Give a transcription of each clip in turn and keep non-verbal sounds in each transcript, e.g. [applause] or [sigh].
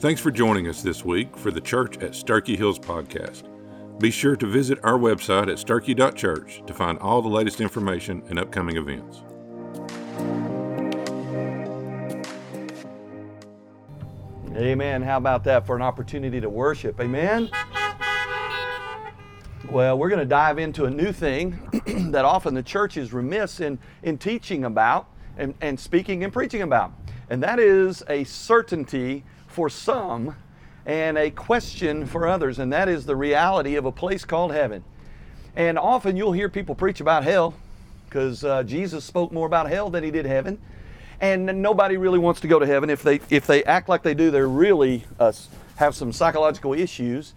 Thanks for joining us this week for the Church at Starkey Hills podcast. Be sure to visit our website at starkey.church to find all the latest information and upcoming events. Amen. How about that for an opportunity to worship? Amen. Well, we're going to dive into a new thing [clears throat] that often the church is remiss in, in teaching about and, and speaking and preaching about. And that is a certainty for some and a question for others. And that is the reality of a place called heaven. And often you'll hear people preach about hell because uh, Jesus spoke more about hell than he did heaven. And nobody really wants to go to heaven. If they, if they act like they do, they really uh, have some psychological issues.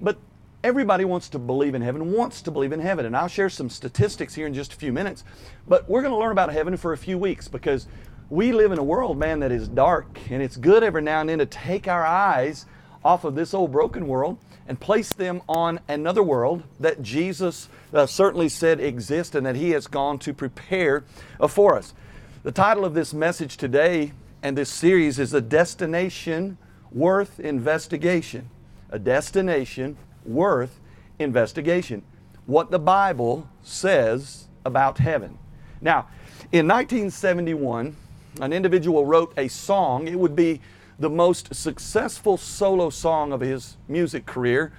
But everybody wants to believe in heaven, wants to believe in heaven. And I'll share some statistics here in just a few minutes. But we're going to learn about heaven for a few weeks because we live in a world, man, that is dark. And it's good every now and then to take our eyes off of this old broken world and place them on another world that Jesus uh, certainly said exists and that He has gone to prepare uh, for us. The title of this message today and this series is A Destination Worth Investigation. A Destination worth investigation. What the Bible says about heaven. Now, in 1971, an individual wrote a song. It would be the most successful solo song of his music career.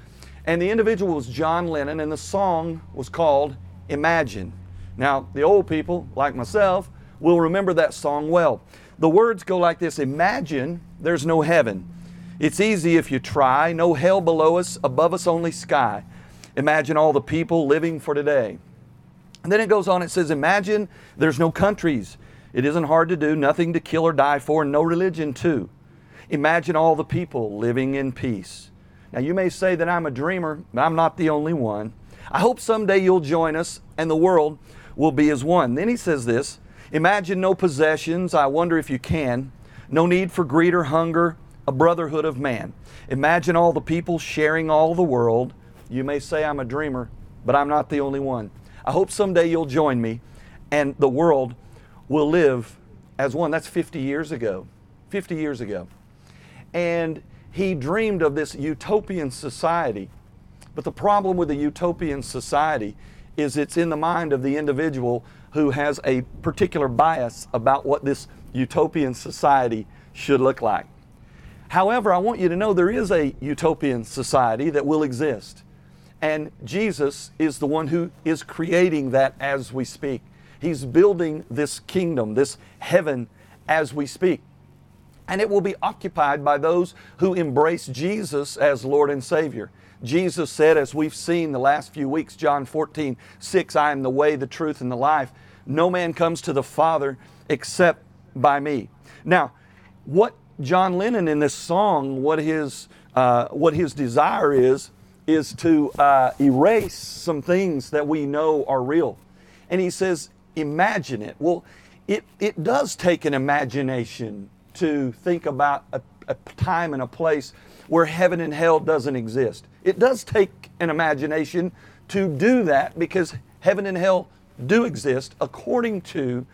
And the individual was John Lennon, and the song was called Imagine. Now, the old people, like myself, will remember that song well. The words go like this Imagine there's no heaven. It's easy if you try. No hell below us, above us only sky. Imagine all the people living for today. And then it goes on, it says, Imagine there's no countries. It isn't hard to do, nothing to kill or die for, no religion too. Imagine all the people living in peace. Now, you may say that I'm a dreamer, but I'm not the only one. I hope someday you'll join us and the world will be as one. Then he says this Imagine no possessions. I wonder if you can. No need for greed or hunger a brotherhood of man. Imagine all the people sharing all the world. You may say I'm a dreamer, but I'm not the only one. I hope someday you'll join me and the world will live as one. That's 50 years ago. 50 years ago. And he dreamed of this utopian society. But the problem with a utopian society is it's in the mind of the individual who has a particular bias about what this utopian society should look like. However, I want you to know there is a utopian society that will exist. And Jesus is the one who is creating that as we speak. He's building this kingdom, this heaven as we speak. And it will be occupied by those who embrace Jesus as Lord and Savior. Jesus said, as we've seen the last few weeks, John 14, 6, I am the way, the truth, and the life. No man comes to the Father except by me. Now, what John Lennon in this song, what his, uh, what his desire is, is to uh, erase some things that we know are real. And he says, imagine it. Well, it, it does take an imagination to think about a, a time and a place where heaven and hell doesn't exist. It does take an imagination to do that because heaven and hell do exist according to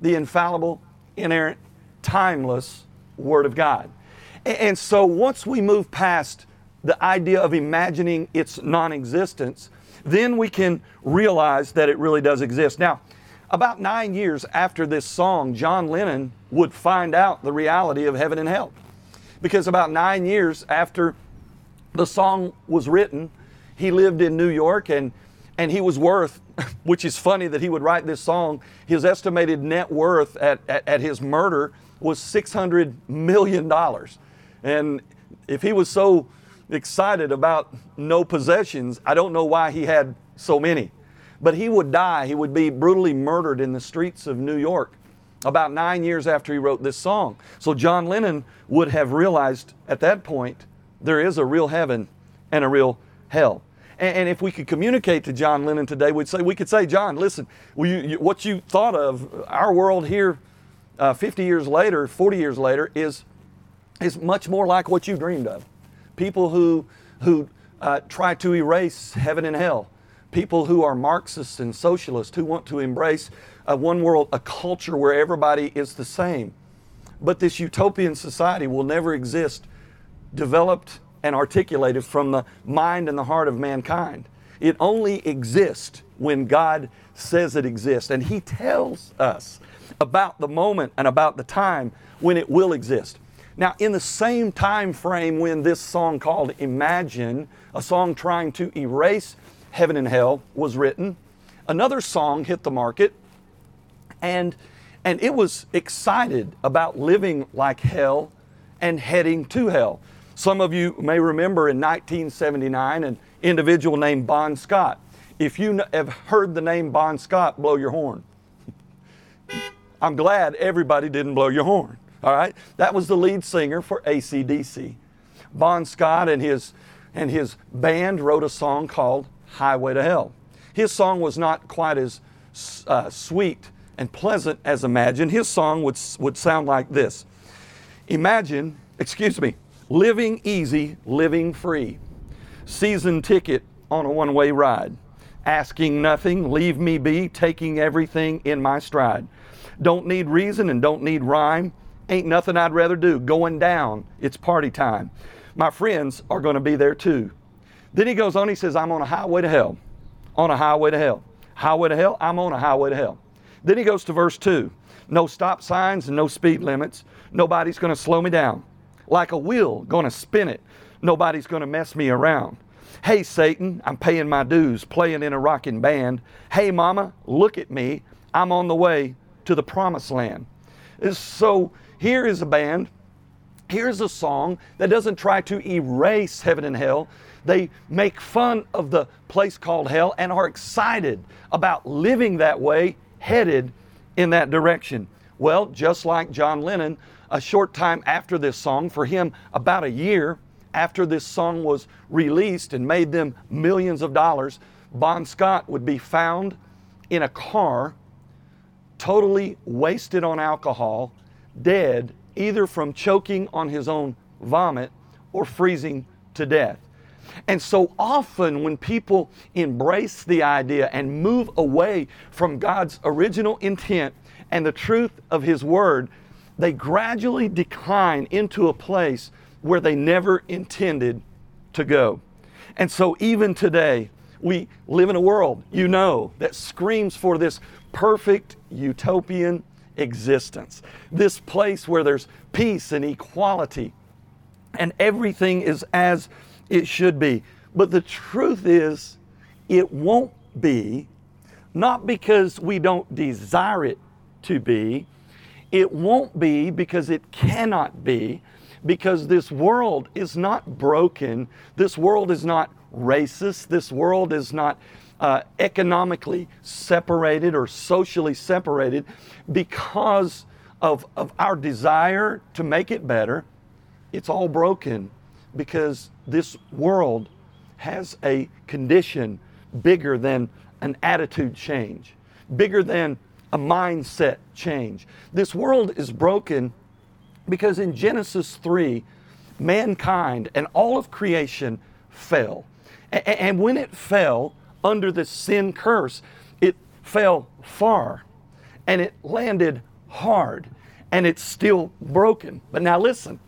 the infallible, inerrant, timeless Word of God. And so once we move past the idea of imagining its non existence, then we can realize that it really does exist. Now, about nine years after this song, John Lennon would find out the reality of heaven and hell. Because about nine years after the song was written, he lived in New York and, and he was worth, [laughs] which is funny that he would write this song, his estimated net worth at, at, at his murder was $600 million. And if he was so excited about no possessions, I don't know why he had so many. But he would die, he would be brutally murdered in the streets of New York about nine years after he wrote this song. So John Lennon would have realized at that point there is a real heaven and a real hell. And, and if we could communicate to John Lennon today, we'd say, we could say, John, listen, you, you, what you thought of our world here uh, 50 years later, 40 years later, is, is much more like what you dreamed of. People who, who uh, try to erase heaven and hell. People who are Marxists and socialists who want to embrace a one world, a culture where everybody is the same. But this utopian society will never exist developed and articulated from the mind and the heart of mankind. It only exists when God says it exists. And He tells us about the moment and about the time when it will exist. Now, in the same time frame when this song called Imagine, a song trying to erase heaven and hell, was written, another song hit the market and and it was excited about living like hell and heading to hell. Some of you may remember in 1979 an individual named Bon Scott. If you have heard the name Bon Scott, blow your horn. [laughs] I'm glad everybody didn't blow your horn. All right? That was the lead singer for ACDC. Bon Scott and his, and his band wrote a song called Highway to Hell. His song was not quite as uh, sweet and pleasant as imagined. His song would, would sound like this Imagine, excuse me, living easy, living free. Season ticket on a one way ride. Asking nothing, leave me be, taking everything in my stride. Don't need reason and don't need rhyme. Ain't nothing I'd rather do. Going down, it's party time. My friends are going to be there too. Then he goes on, he says, I'm on a highway to hell. On a highway to hell. Highway to hell, I'm on a highway to hell. Then he goes to verse 2 no stop signs and no speed limits. Nobody's going to slow me down. Like a wheel, going to spin it. Nobody's going to mess me around. Hey, Satan, I'm paying my dues, playing in a rocking band. Hey, Mama, look at me. I'm on the way to the promised land. So here is a band. Here's a song that doesn't try to erase heaven and hell. They make fun of the place called hell and are excited about living that way, headed in that direction. Well, just like John Lennon, a short time after this song, for him, about a year after this song was released and made them millions of dollars, Bon Scott would be found in a car totally wasted on alcohol, dead, either from choking on his own vomit or freezing to death. And so often, when people embrace the idea and move away from God's original intent and the truth of His Word, they gradually decline into a place where they never intended to go. And so, even today, we live in a world, you know, that screams for this perfect utopian existence. This place where there's peace and equality and everything is as it should be. But the truth is, it won't be, not because we don't desire it to be, it won't be because it cannot be, because this world is not broken, this world is not racist, this world is not uh, economically separated or socially separated because of, of our desire to make it better. It's all broken because this world has a condition bigger than an attitude change, bigger than a mindset change. This world is broken because in Genesis 3, mankind and all of creation fell. And when it fell, under the sin curse. It fell far and it landed hard and it's still broken. But now listen,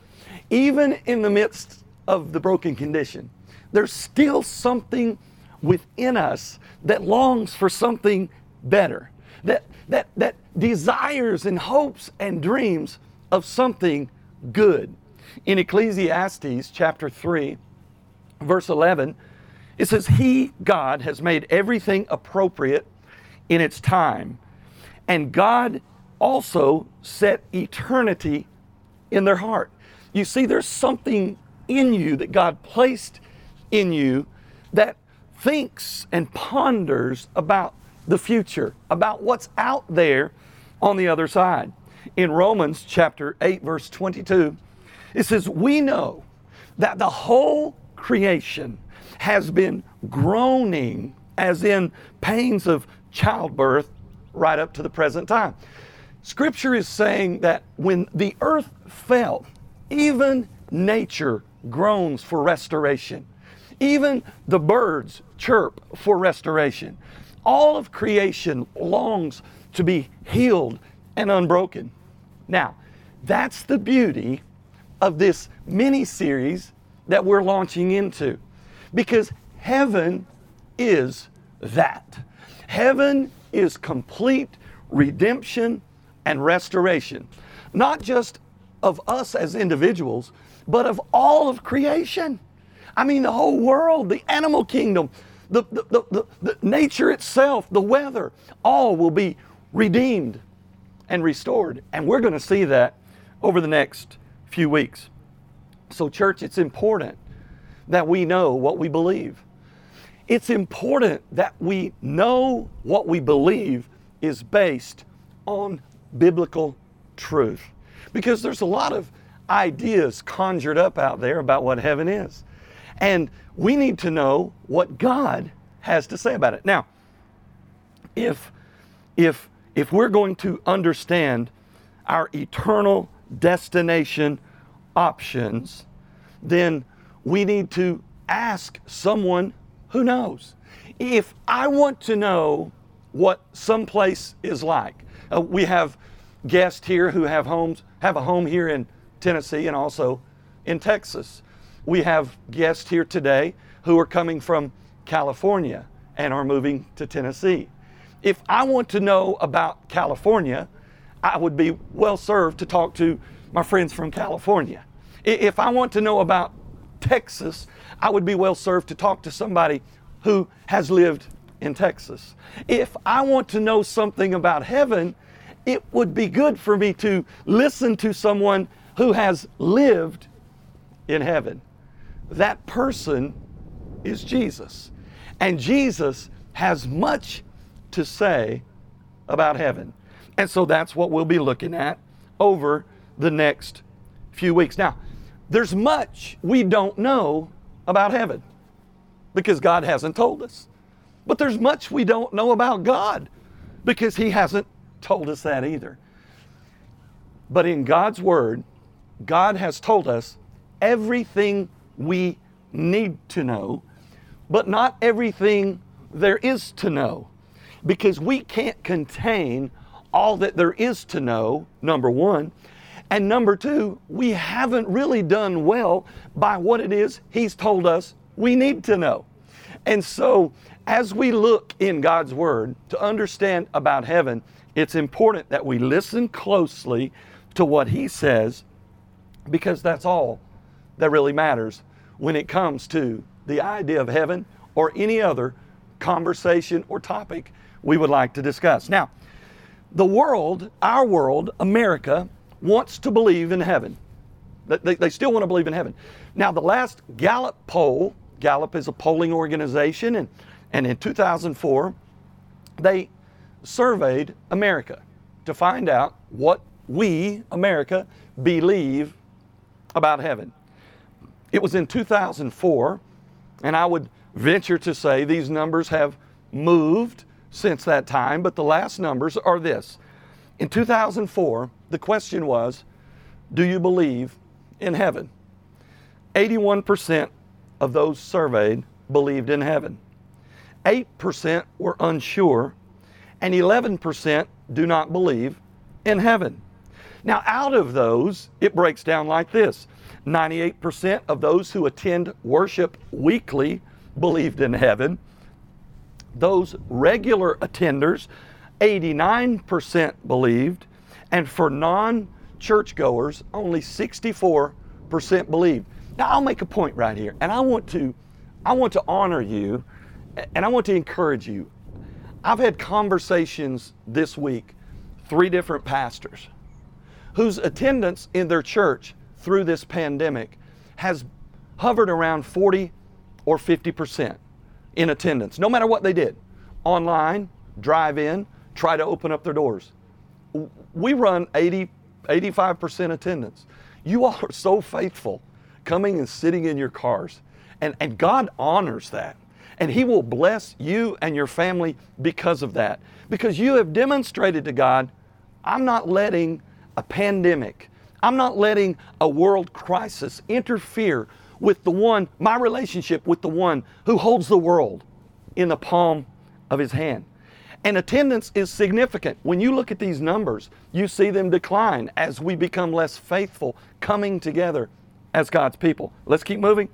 even in the midst of the broken condition, there's still something within us that longs for something better, that, that, that desires and hopes and dreams of something good. In Ecclesiastes chapter 3, verse 11, it says, He, God, has made everything appropriate in its time. And God also set eternity in their heart. You see, there's something in you that God placed in you that thinks and ponders about the future, about what's out there on the other side. In Romans chapter 8, verse 22, it says, We know that the whole creation has been groaning, as in pains of childbirth, right up to the present time. Scripture is saying that when the earth fell, even nature groans for restoration. Even the birds chirp for restoration. All of creation longs to be healed and unbroken. Now, that's the beauty of this mini series that we're launching into. Because heaven is that. Heaven is complete redemption and restoration, not just of us as individuals, but of all of creation. I mean, the whole world, the animal kingdom, the, the, the, the, nature itself, the weather, all will be redeemed and restored. And we're going to see that over the next few weeks. So, church, it's important that we know what we believe. It's important that we know what we believe is based on biblical truth. Because there's a lot of ideas conjured up out there about what heaven is. And we need to know what God has to say about it. Now, if if if we're going to understand our eternal destination options, then we need to ask someone who knows. If I want to know what some place is like, uh, we have guests here who have homes, have a home here in Tennessee and also in Texas. We have guests here today who are coming from California and are moving to Tennessee. If I want to know about California, I would be well served to talk to my friends from California. If I want to know about Texas, I would be well served to talk to somebody who has lived in Texas. If I want to know something about heaven, it would be good for me to listen to someone who has lived in heaven. That person is Jesus. And Jesus has much to say about heaven. And so that's what we'll be looking at over the next few weeks. Now, there's much we don't know about heaven because God hasn't told us. But there's much we don't know about God because He hasn't told us that either. But in God's Word, God has told us everything we need to know, but not everything there is to know. Because we can't contain all that there is to know, number one. And number two, we haven't really done well by what it is He's told us we need to know. And so, as we look in God's Word to understand about heaven, it's important that we listen closely to what He says because that's all that really matters when it comes to the idea of heaven or any other conversation or topic we would like to discuss. Now, the world, our world, America, wants to believe in heaven. They, they still want to believe in heaven. Now, the last Gallup poll, Gallup is a polling organization, and, and in 2004, they surveyed America to find out what we, America, believe about heaven. It was in 2004, and I would venture to say these numbers have moved since that time, but the last numbers are this. In 2004, the question was Do you believe in heaven? 81% of those surveyed believed in heaven. 8% were unsure, and 11% do not believe in heaven. Now, out of those, it breaks down like this 98% of those who attend worship weekly believed in heaven. Those regular attenders, 89% believed. And for non churchgoers, only 64% believed. Now, I'll make a point right here, and I want to, I want to honor you, and I want to encourage you. I've had conversations this week, three different pastors whose attendance in their church through this pandemic has hovered around 40 or 50% in attendance, no matter what they did online, drive in, try to open up their doors. We run 80, 85% attendance. You all are so faithful coming and sitting in your cars. And, and God honors that. And He will bless you and your family because of that. Because you have demonstrated to God, I'm not letting a pandemic. I'm not letting a world crisis interfere with the one, my relationship with the one who holds the world in the palm of his hand. And attendance is significant. When you look at these numbers, you see them decline as we become less faithful coming together as God's people. Let's keep moving.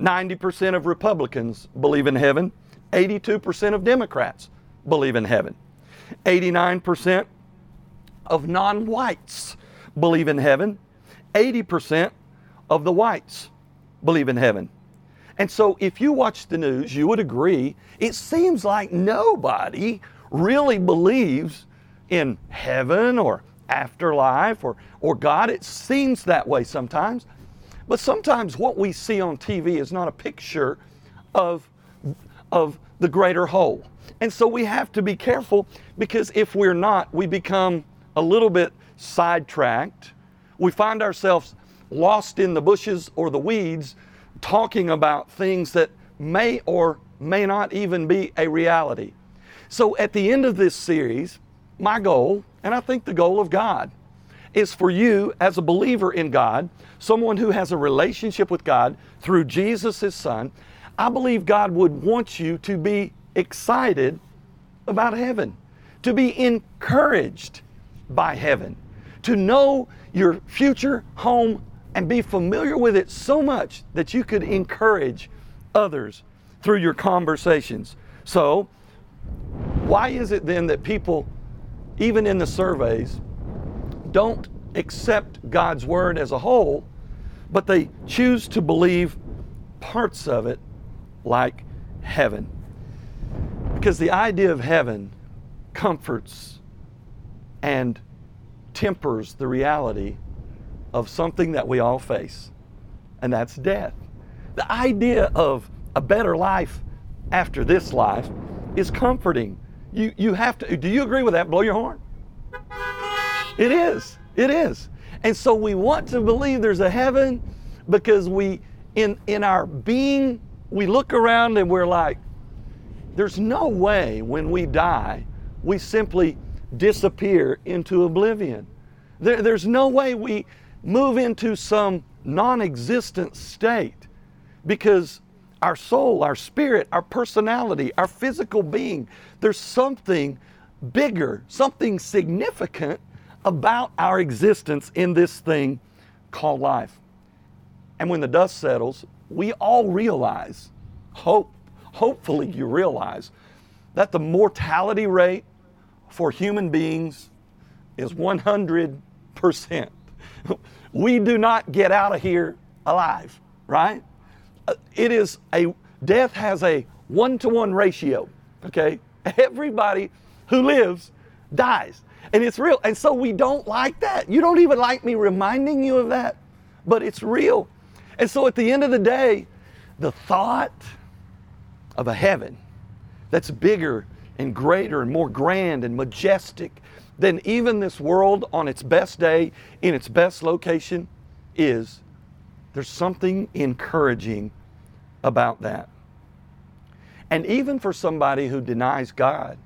90% of Republicans believe in heaven, 82% of Democrats believe in heaven, 89% of non whites believe in heaven, 80% of the whites believe in heaven. And so, if you watch the news, you would agree it seems like nobody really believes in heaven or afterlife or, or God. It seems that way sometimes. But sometimes what we see on TV is not a picture of, of the greater whole. And so we have to be careful because if we're not, we become a little bit sidetracked. We find ourselves lost in the bushes or the weeds talking about things that may or may not even be a reality. So at the end of this series, my goal, and I think the goal of God, is for you as a believer in God, someone who has a relationship with God through Jesus, his son. I believe God would want you to be excited about heaven, to be encouraged by heaven, to know your future home and be familiar with it so much that you could encourage others through your conversations. So, why is it then that people, even in the surveys, don't accept God's word as a whole, but they choose to believe parts of it like heaven? Because the idea of heaven comforts and tempers the reality of something that we all face, and that's death. The idea of a better life after this life is comforting. You, you have to, do you agree with that? Blow your horn. It is. It is. And so we want to believe there's a heaven because we, in, in our being, we look around and we're like, there's no way when we die, we simply disappear into oblivion. There, there's no way we move into some non existent state because our soul, our spirit, our personality, our physical being, there's something bigger, something significant about our existence in this thing called life. And when the dust settles, we all realize, hope, hopefully you realize, that the mortality rate for human beings is 100%. We do not get out of here alive, right? Uh, it is a, death has a one to one ratio, okay? Everybody who lives dies. And it's real. And so we don't like that. You don't even like me reminding you of that, but it's real. And so at the end of the day, the thought of a heaven that's bigger and greater and more grand and majestic than even this world on its best day, in its best location, is there's something encouraging about that. And even for somebody who denies God,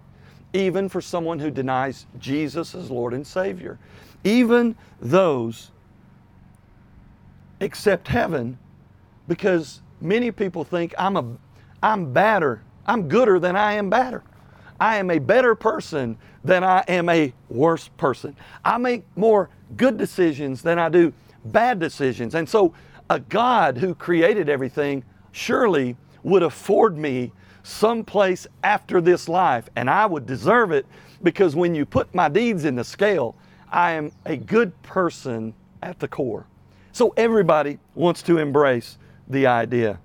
even for someone who denies Jesus as Lord and Savior. Even those accept heaven because many people think I'm a I'm badder. I'm gooder than I am badder. I am a better person than I am a worse person. I make more good decisions than I do bad decisions. And so a God who created everything surely would afford me someplace after this life, and I would deserve it because when you put my deeds in the scale, I am a good person at the core. So everybody wants to embrace the idea.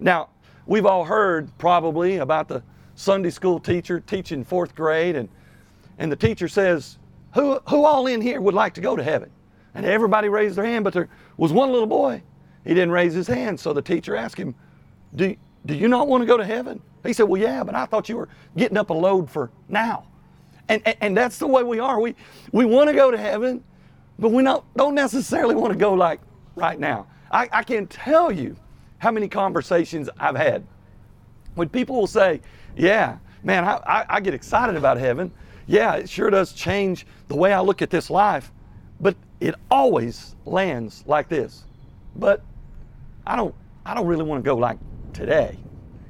Now, we've all heard probably about the Sunday school teacher teaching fourth grade, and, and the teacher says, who, who all in here would like to go to heaven? And everybody raised their hand, but there was one little boy. He didn't raise his hand, so the teacher asked him, Do, do you not want to go to heaven? He said, Well, yeah, but I thought you were getting up a load for now. And, and, and that's the way we are. We, we want to go to heaven, but we don't, don't necessarily want to go like right now. I, I can tell you how many conversations I've had when people will say, Yeah, man, I, I, I get excited about heaven. Yeah, it sure does change the way I look at this life, but it always lands like this. But I don't, I don't really want to go like today.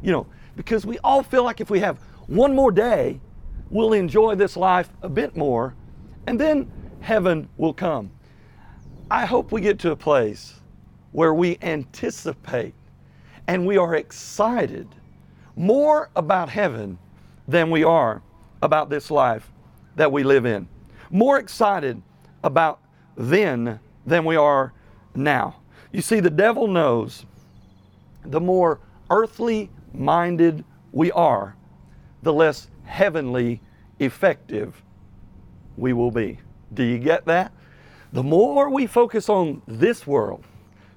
You know, because we all feel like if we have one more day, we'll enjoy this life a bit more, and then heaven will come. I hope we get to a place where we anticipate and we are excited more about heaven than we are about this life that we live in. More excited about then than we are now. You see, the devil knows the more earthly minded we are, the less heavenly effective we will be. Do you get that? The more we focus on this world,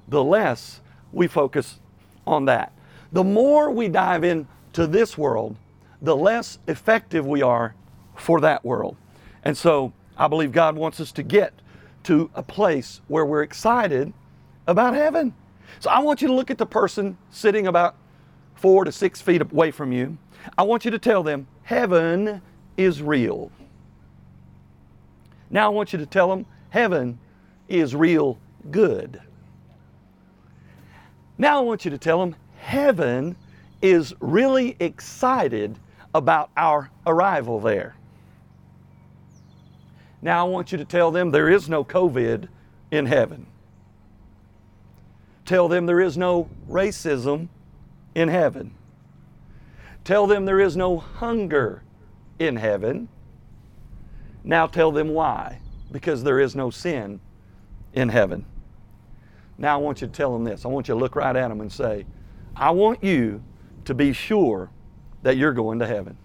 the less we focus on that. The more we dive into this world, the less effective we are for that world. And so I believe God wants us to get to a place where we're excited about heaven. So I want you to look at the person sitting about four to six feet away from you. I want you to tell them, Heaven is real. Now I want you to tell them, Heaven is real good. Now I want you to tell them, Heaven is really excited about our arrival there. Now I want you to tell them there is no COVID in heaven. Tell them there is no racism in heaven. Tell them there is no hunger in heaven. Now tell them why. Because there is no sin in heaven. Now I want you to tell them this. I want you to look right at them and say, I want you to be sure that you're going to heaven.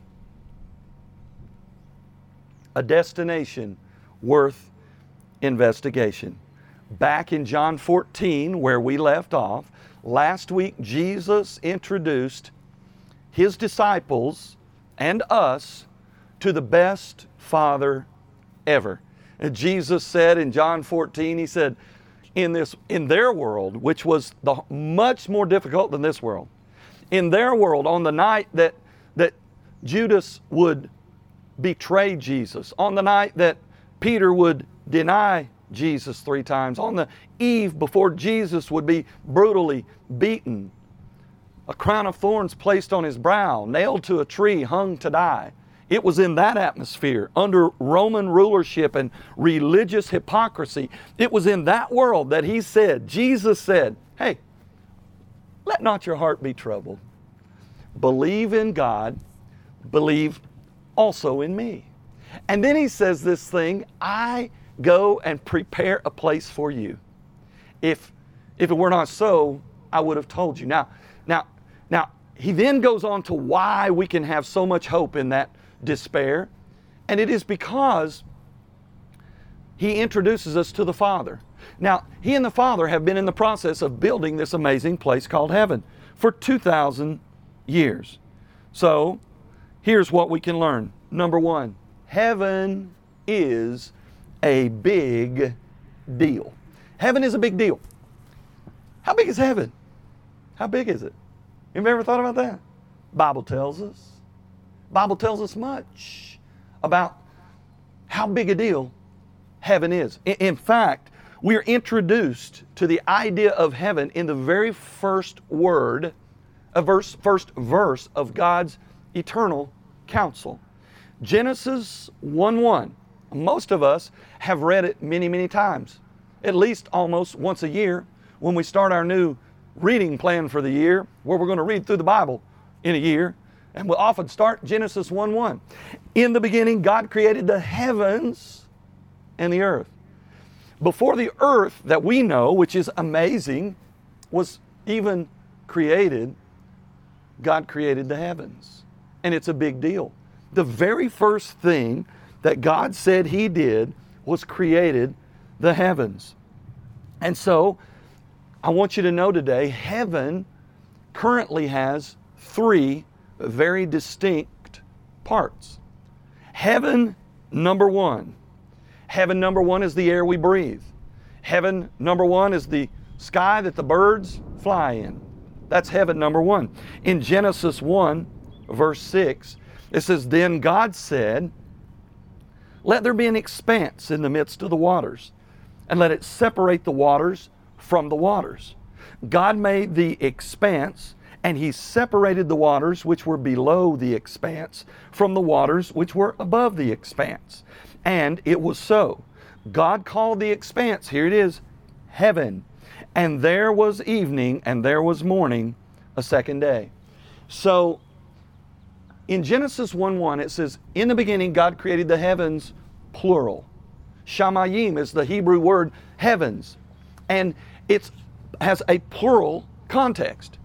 A destination worth investigation. Back in John 14, where we left off, last week Jesus introduced his disciples and us to the best Father ever. And Jesus said in John 14, He said, in this in their world, which was the, much more difficult than this world, in their world, on the night that that Judas would betray Jesus, on the night that Peter would deny Jesus three times, on the eve before Jesus would be brutally beaten, a crown of thorns placed on his brow, nailed to a tree, hung to die. It was in that atmosphere, under Roman rulership and religious hypocrisy. It was in that world that he said, Jesus said, Hey, let not your heart be troubled. Believe in God, believe also in me. And then he says this thing I go and prepare a place for you. If, if it were not so, I would have told you. Now, now, now, he then goes on to why we can have so much hope in that despair. And it is because he introduces us to the Father. Now, he and the Father have been in the process of building this amazing place called heaven for 2,000 years. So, here's what we can learn. Number one, heaven is a big deal. Heaven is a big deal. How big is heaven? How big is it? Have You ever thought about that? Bible tells us. Bible tells us much about how big a deal heaven is. In fact, we are introduced to the idea of heaven in the very first word, a verse, first verse of God's eternal counsel. Genesis 1 1. Most of us have read it many, many times, at least almost once a year when we start our new reading plan for the year, where we're going to read through the Bible in a year. And we'll often start Genesis 1 1. In the beginning, God created the heavens and the earth. Before the earth that we know, which is amazing, was even created, God created the heavens. And it's a big deal. The very first thing that God said He did was created the heavens. And so, I want you to know today, heaven currently has three very distinct parts. Heaven, number one. Heaven, number one, is the air we breathe. Heaven, number one, is the sky that the birds fly in. That's heaven, number one. In Genesis 1, verse 6, it says, Then God said, Let there be an expanse in the midst of the waters, and let it separate the waters from the waters. God made the expanse and he separated the waters which were below the expanse from the waters which were above the expanse. And it was so. God called the expanse, here it is, heaven. And there was evening and there was morning a second day. So in Genesis 1 1, it says, In the beginning, God created the heavens, plural. Shamayim is the Hebrew word heavens. And it has a plural context.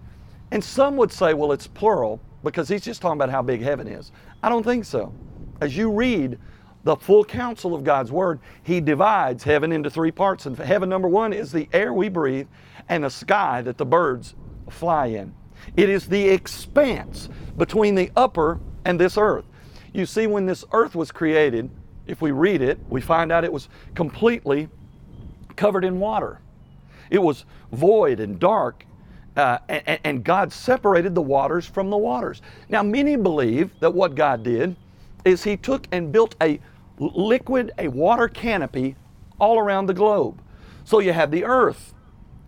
And some would say, well, it's plural because he's just talking about how big heaven is. I don't think so. As you read the full counsel of God's Word, He divides heaven into three parts. And heaven number one is the air we breathe and the sky that the birds fly in. It is the expanse between the upper and this earth. You see, when this earth was created, if we read it, we find out it was completely covered in water. It was void and dark, uh, and, and God separated the waters from the waters. Now, many believe that what God did is He took and built a liquid, a water canopy all around the globe. So you had the earth,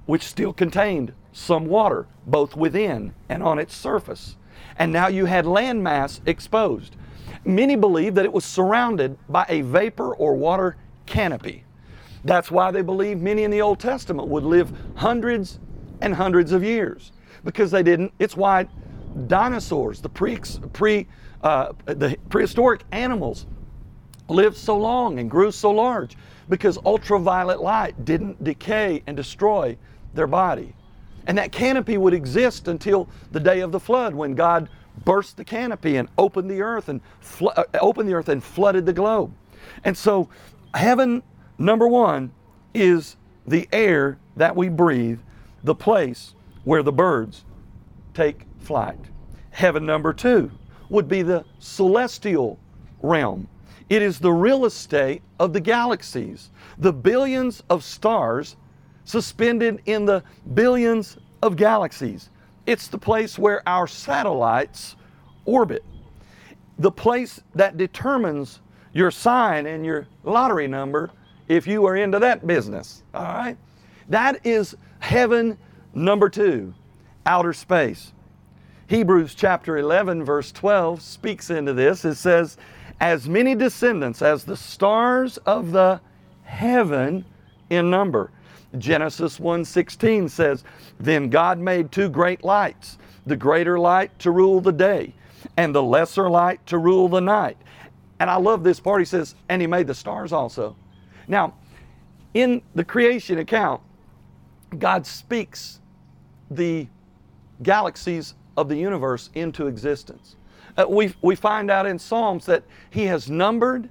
which still contained some water, both within and on its surface. And now you had landmass exposed. Many believe that it was surrounded by a vapor or water canopy. That's why they believe many in the Old Testament would live hundreds and hundreds of years because they didn't. It's why dinosaurs, the pre, pre uh, the prehistoric animals, lived so long and grew so large because ultraviolet light didn't decay and destroy their body. And that canopy would exist until the day of the flood when God burst the canopy and opened the earth and uh, opened the earth and flooded the globe. And so heaven number 1 is the air that we breathe, the place where the birds take flight. Heaven number 2 would be the celestial realm. It is the real estate of the galaxies, the billions of stars suspended in the billions of galaxies. It's the place where our satellites orbit, the place that determines your sign and your lottery number if you are into that business. All right? That is heaven number two, outer space. Hebrews chapter 11, verse 12 speaks into this. It says, As many descendants as the stars of the heaven in number. Genesis 1:16 says, "Then God made two great lights, the greater light to rule the day, and the lesser light to rule the night." And I love this part. He says, "And he made the stars also." Now, in the creation account, God speaks the galaxies of the universe into existence. Uh, we, we find out in Psalms that He has numbered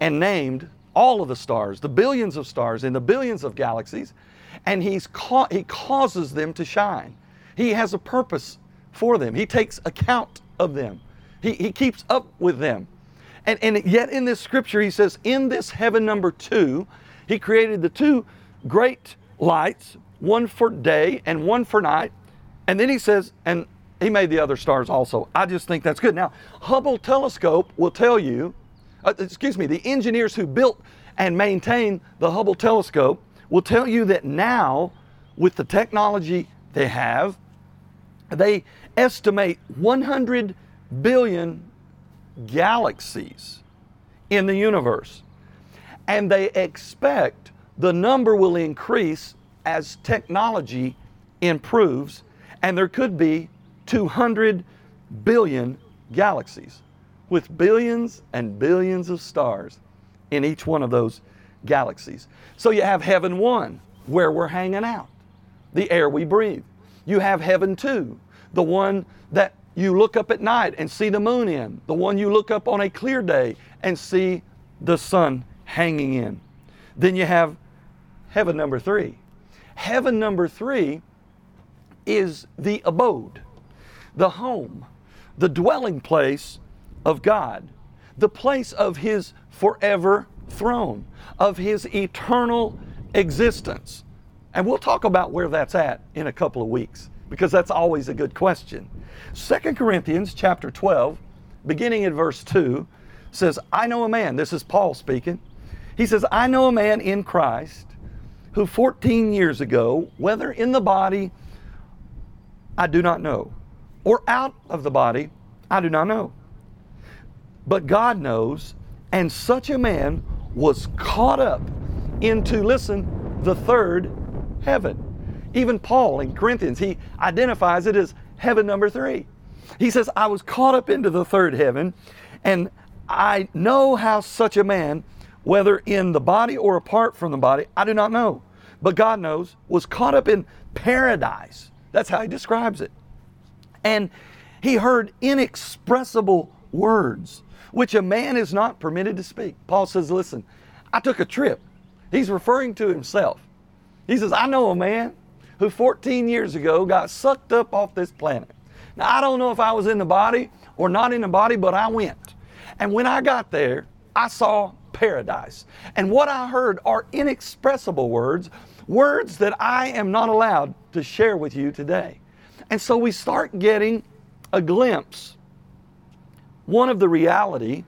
and named all of the stars, the billions of stars in the billions of galaxies, and he's ca- he causes them to shine. He has a purpose for them. He takes account of them. He, he keeps up with them. And, and yet in this scripture, he says, in this heaven number two, he created the two great lights, one for day and one for night. And then he says, and he made the other stars also. I just think that's good. Now, Hubble telescope will tell you uh, excuse me, the engineers who built and maintain the Hubble telescope will tell you that now, with the technology they have, they estimate 100 billion galaxies in the universe. And they expect the number will increase as technology improves, and there could be 200 billion galaxies with billions and billions of stars in each one of those galaxies. So you have heaven one, where we're hanging out, the air we breathe. You have heaven two, the one that you look up at night and see the moon in, the one you look up on a clear day and see the sun hanging in. Then you have heaven number three. Heaven number three is the abode, the home, the dwelling place of God, the place of His forever throne, of His eternal existence. And we'll talk about where that's at in a couple of weeks because that's always a good question. 2 Corinthians chapter 12, beginning at verse 2, says, I know a man, this is Paul speaking. He says, I know a man in Christ who 14 years ago, whether in the body, I do not know, or out of the body, I do not know but God knows. And such a man was caught up into, listen, the third heaven. Even Paul in Corinthians, he identifies it as heaven number three. He says, I was caught up into the third heaven, and I know how such a man, whether in the body or apart from the body, I do not know, but God knows, was caught up in paradise. That's how he describes it. And he heard inexpressible words, which a man is not permitted to speak. Paul says, Listen, I took a trip. He's referring to himself. He says, I know a man who 14 years ago got sucked up off this planet. Now, I don't know if I was in the body or not in the body, but I went. And when I got there, I saw paradise. And what I heard are inexpressible words, words that I am not allowed to share with you today. And so we start getting a glimpse one of the reality,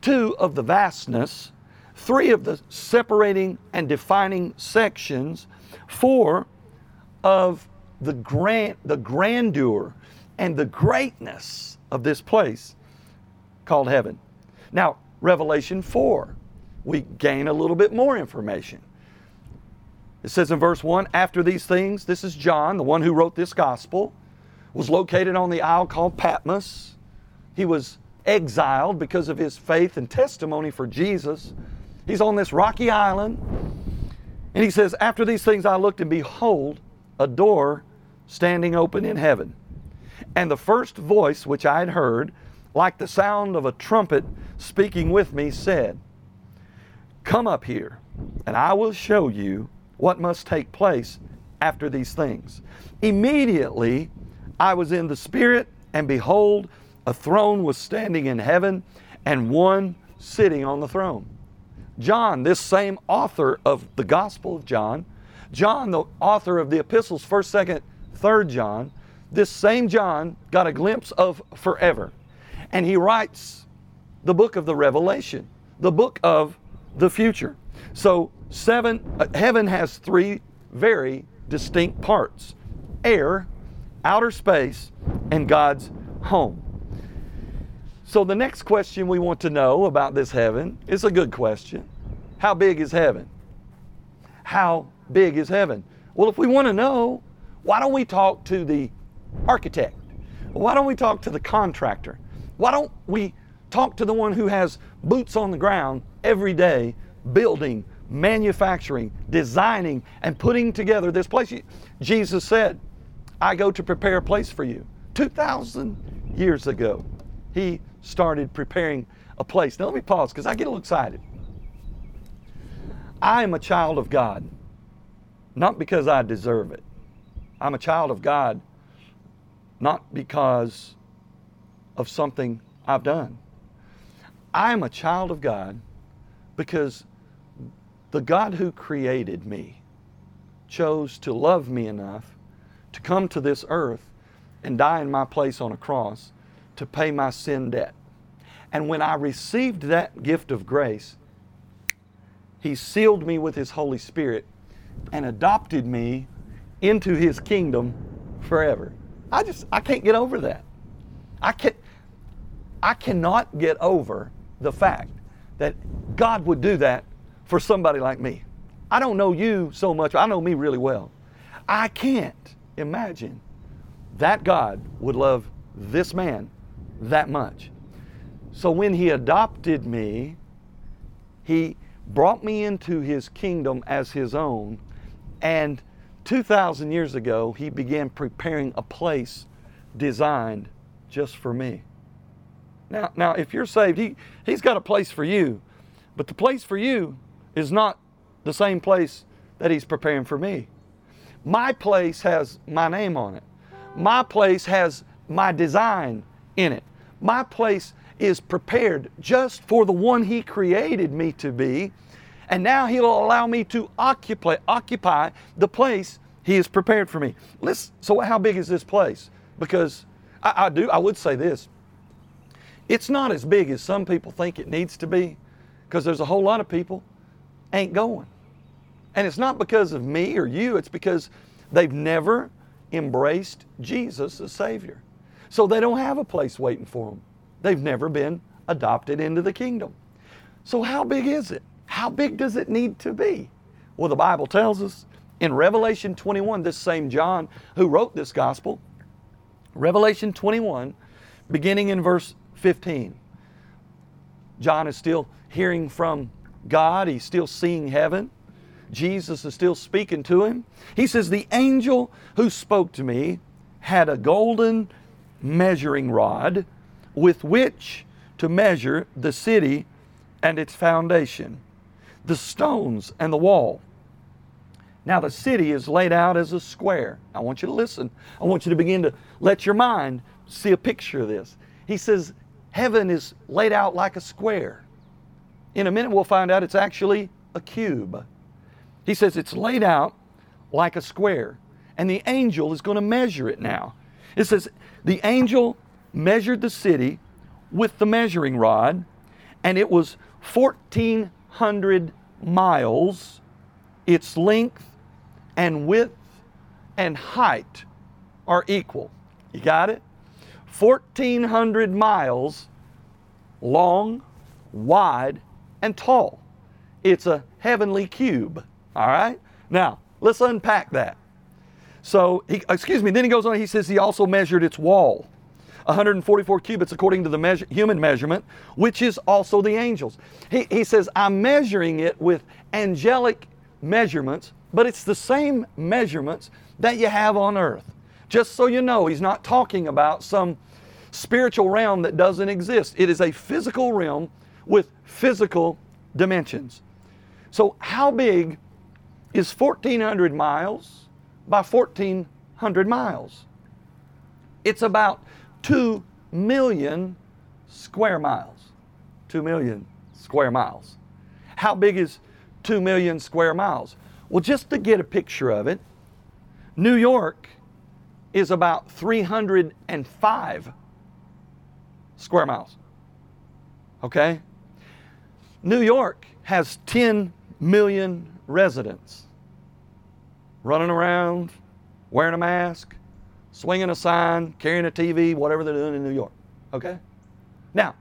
two of the vastness, three of the separating and defining sections, four of the grand the grandeur and the greatness of this place called heaven. Now, Revelation 4, we gain a little bit more information. It says in verse 1 After these things, this is John, the one who wrote this gospel, was located on the isle called Patmos. He was exiled because of his faith and testimony for Jesus. He's on this rocky island. And he says, After these things I looked, and behold, a door standing open in heaven. And the first voice which I had heard, like the sound of a trumpet speaking with me, said, Come up here, and I will show you what must take place after these things. Immediately I was in the Spirit, and behold, a throne was standing in heaven, and one sitting on the throne. John, this same author of the Gospel of John, John, the author of the epistles, 1st, 2nd, 3rd John, this same John got a glimpse of forever. And he writes the book of the Revelation, the book of the future. So, seven, uh, heaven has three very distinct parts air, outer space, and God's home. So, the next question we want to know about this heaven is a good question. How big is heaven? How big is heaven? Well, if we want to know, why don't we talk to the architect? Why don't we talk to the contractor? Why don't we talk to the one who has boots on the ground every day, building, manufacturing, designing, and putting together this place? Jesus said, I go to prepare a place for you. 2,000 years ago, He started preparing a place. Now, let me pause because I get a little excited. I am a child of God, not because I deserve it. I'm a child of God not because of something I've done. I'm a child of God because the God who created me chose to love me enough to come to this earth and die in my place on a cross to pay my sin debt. And when I received that gift of grace, He sealed me with His Holy Spirit and adopted me into His kingdom forever. I just I can't get over that. I can I cannot get over the fact that God would do that for somebody like me. I don't know you so much. I know me really well. I can't imagine that God would love this man that much. So when he adopted me, he brought me into his kingdom as his own and 2,000 years ago, he began preparing a place designed just for me. Now, now if you're saved, he, he's got a place for you, but the place for you is not the same place that he's preparing for me. My place has my name on it. My place has my design in it. My place is prepared just for the one he created me to be and now He'll allow me to occupy, occupy the place He has prepared for me. Listen, so how big is this place? Because I, I do, I would say this. It's not as big as some people think it needs to be, because there's a whole lot of people ain't going. And it's not because of me or you, it's because they've never embraced Jesus as Savior. So they don't have a place waiting for them. They've never been adopted into the kingdom. So, how big is it? How big does it need to be? Well, the Bible tells us in Revelation 21, this same John who wrote this gospel, Revelation 21, beginning in verse 15. John is still hearing from God, he's still seeing heaven. Jesus is still speaking to him. He says, The angel who spoke to me had a golden measuring rod with which to measure the city and its foundation, the stones and the wall. Now, the city is laid out as a square. I want you to listen. I want you to begin to let your mind see a picture of this. He says, Heaven is laid out like a square. In a minute, we'll find out it's actually a cube. He says it's laid out like a square, and the angel is going to measure it now. It says, The angel measured the city with the measuring rod, and it was 1,400 miles. Its length and width and height are equal. You got it? 1,400 miles long, wide, and tall. It's a heavenly cube. All right? Now, let's unpack that. So, he, excuse me, then he goes on, he says he also measured its wall. 144 cubits according to the measure, human measurement, which is also the angels. He, he says, I'm measuring it with angelic measurements, but it's the same measurements that you have on earth. Just so you know, he's not talking about some spiritual realm that doesn't exist. It is a physical realm with physical dimensions. So, how big is 1,400 miles by 1,400 miles? It's about 2 million square miles. 2 million square miles. How big is 2 million square miles? Well, just to get a picture of it, New York is about 305 square miles. Okay? New York has 10 million residents running around, wearing a mask, swinging a sign, carrying a TV, whatever they're doing in New York. Okay? Now,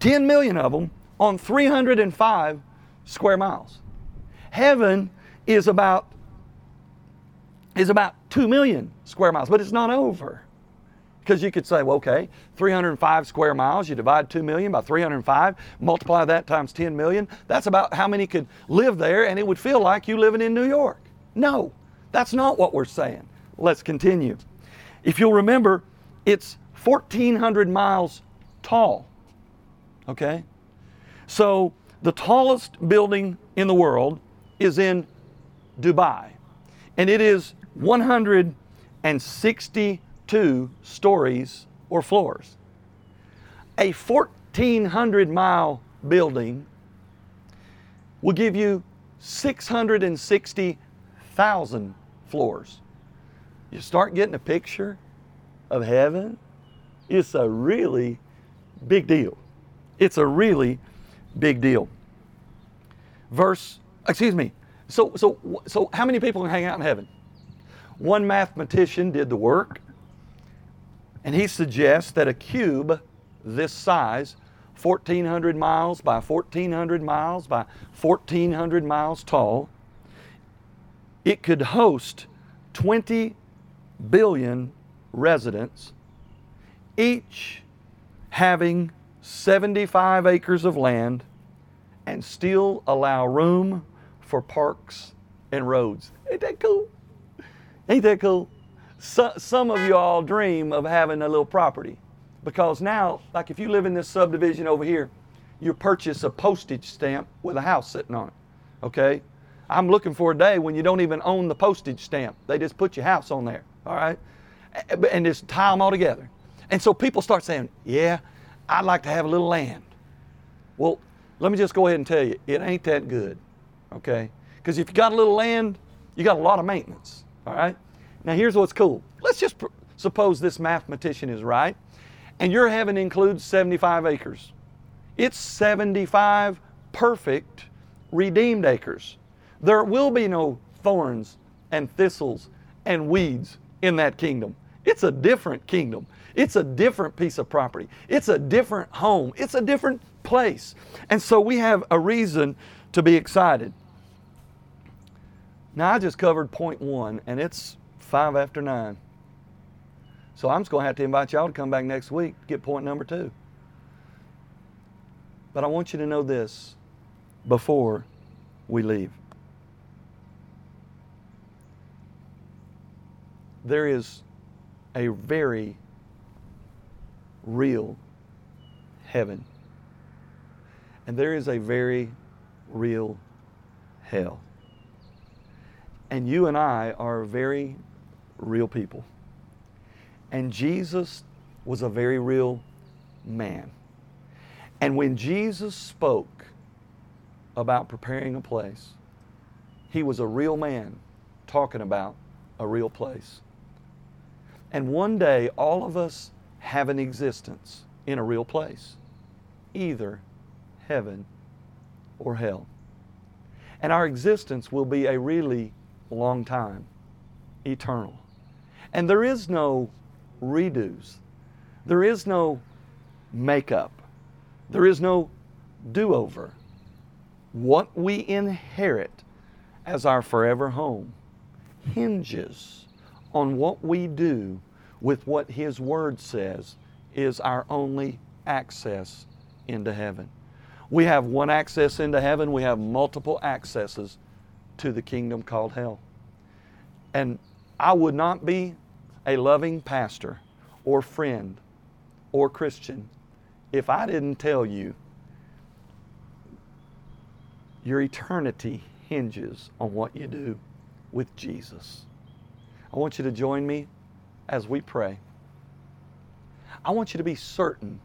10 million of them on 305 square miles. Heaven is about is about 2 million square miles, but it's not over. Because you could say, well, okay, 305 square miles, you divide 2 million by 305, multiply that times 10 million. That's about how many could live there, and it would feel like you living in New York. No, that's not what we're saying. Let's continue. If you'll remember, it's 1,400 miles tall. Okay? So the tallest building in the world is in Dubai, and it is 162 stories or floors. A 1,400 mile building will give you 660,000 floors. You start getting a picture of heaven, it's a really big deal. It's a really big deal. Verse, excuse me. So, so, so how many people can hang out in heaven? One mathematician did the work. And he suggests that a cube this size, 1,400 miles by 1,400 miles by 1,400 miles tall, it could host 20 billion residents, each having 75 acres of land and still allow room for parks and roads. Ain't that cool? Ain't that cool? so, some of you all dream of having a little property because now, like if you live in this subdivision over here, you purchase a postage stamp with a house sitting on it. Okay? I'm looking for a day when you don't even own the postage stamp. They just put your house on there. All right? And just tie them all together. And so people start saying, Yeah, I'd like to have a little land. Well, let me just go ahead and tell you, it ain't that good. Okay? Because if you got a little land, you got a lot of maintenance. All right? Now, here's what's cool. Let's just pr- suppose this mathematician is right, and your heaven includes 75 acres. It's 75 perfect, redeemed acres. There will be no thorns and thistles and weeds in that kingdom. It's a different kingdom. It's a different piece of property. It's a different home. It's a different place. And so we have a reason to be excited. Now, I just covered point one, and it's five after nine. So I'm just going to have to invite y'all to come back next week to get point number two. But I want you to know this before we leave. There is a very real heaven. And there is a very real hell. And you and I are very real people. And Jesus was a very real man. And when Jesus spoke about preparing a place, he was a real man talking about a real place. And one day, all of us have an existence in a real place, either heaven or hell. And our existence will be a really long time, eternal. And there is no redos, there is no makeup, there is no do over. What we inherit as our forever home hinges on what we do with what His Word says is our only access into heaven. We have one access into heaven, we have multiple accesses to the kingdom called hell. And I would not be a loving pastor or friend or Christian if I didn't tell you your eternity hinges on what you do with Jesus. I want you to join me as we pray. I want you to be certain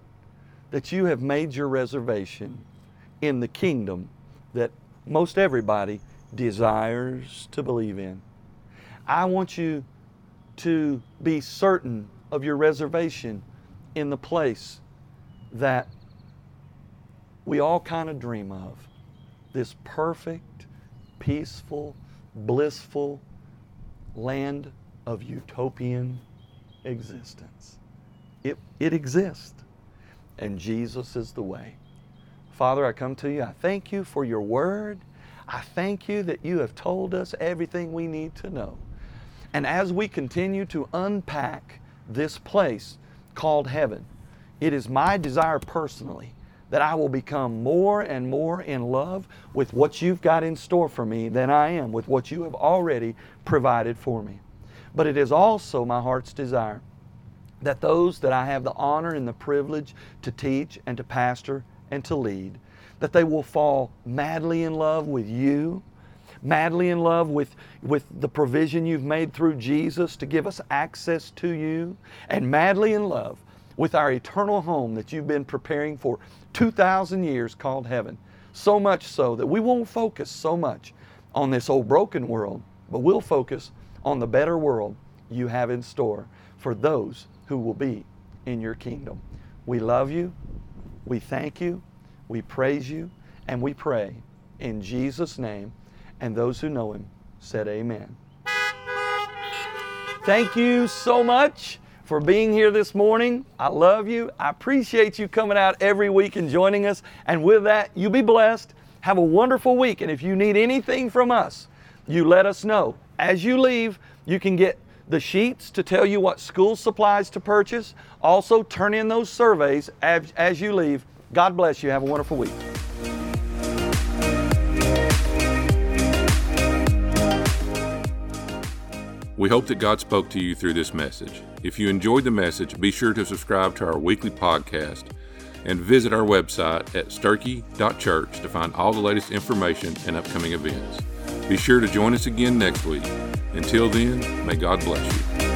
that you have made your reservation in the kingdom that most everybody desires to believe in. I want you to be certain of your reservation in the place that we all kind of dream of this perfect, peaceful, blissful land of utopian existence. It, it exists, and Jesus is the way. Father, I come to you. I thank you for your word. I thank you that you have told us everything we need to know. And as we continue to unpack this place called heaven, it is my desire personally that I will become more and more in love with what you've got in store for me than I am with what you have already provided for me. But it is also my heart's desire that those that I have the honor and the privilege to teach and to pastor and to lead, that they will fall madly in love with you madly in love with, with the provision you've made through Jesus to give us access to you, and madly in love with our eternal home that you've been preparing for 2,000 years called heaven. So much so that we won't focus so much on this old broken world, but we'll focus on the better world you have in store for those who will be in your kingdom. We love you, we thank you, we praise you, and we pray in Jesus' name. And those who know him said, Amen. Thank you so much for being here this morning. I love you. I appreciate you coming out every week and joining us. And with that, you be blessed. Have a wonderful week. And if you need anything from us, you let us know. As you leave, you can get the sheets to tell you what school supplies to purchase. Also, turn in those surveys as, as you leave. God bless you. Have a wonderful week. We hope that God spoke to you through this message. If you enjoyed the message, be sure to subscribe to our weekly podcast and visit our website at sturkey.church to find all the latest information and upcoming events. Be sure to join us again next week. Until then, may God bless you.